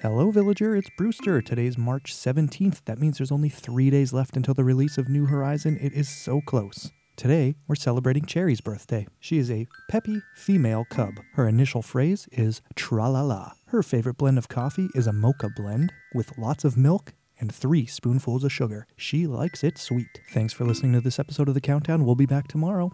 Hello, villager. It's Brewster. Today's March 17th. That means there's only three days left until the release of New Horizon. It is so close. Today, we're celebrating Cheri's birthday. She is a peppy female cub. Her initial phrase is tra la la. Her favorite blend of coffee is a mocha blend with lots of milk and three spoonfuls of sugar. She likes it sweet. Thanks for listening to this episode of The Countdown. We'll be back tomorrow.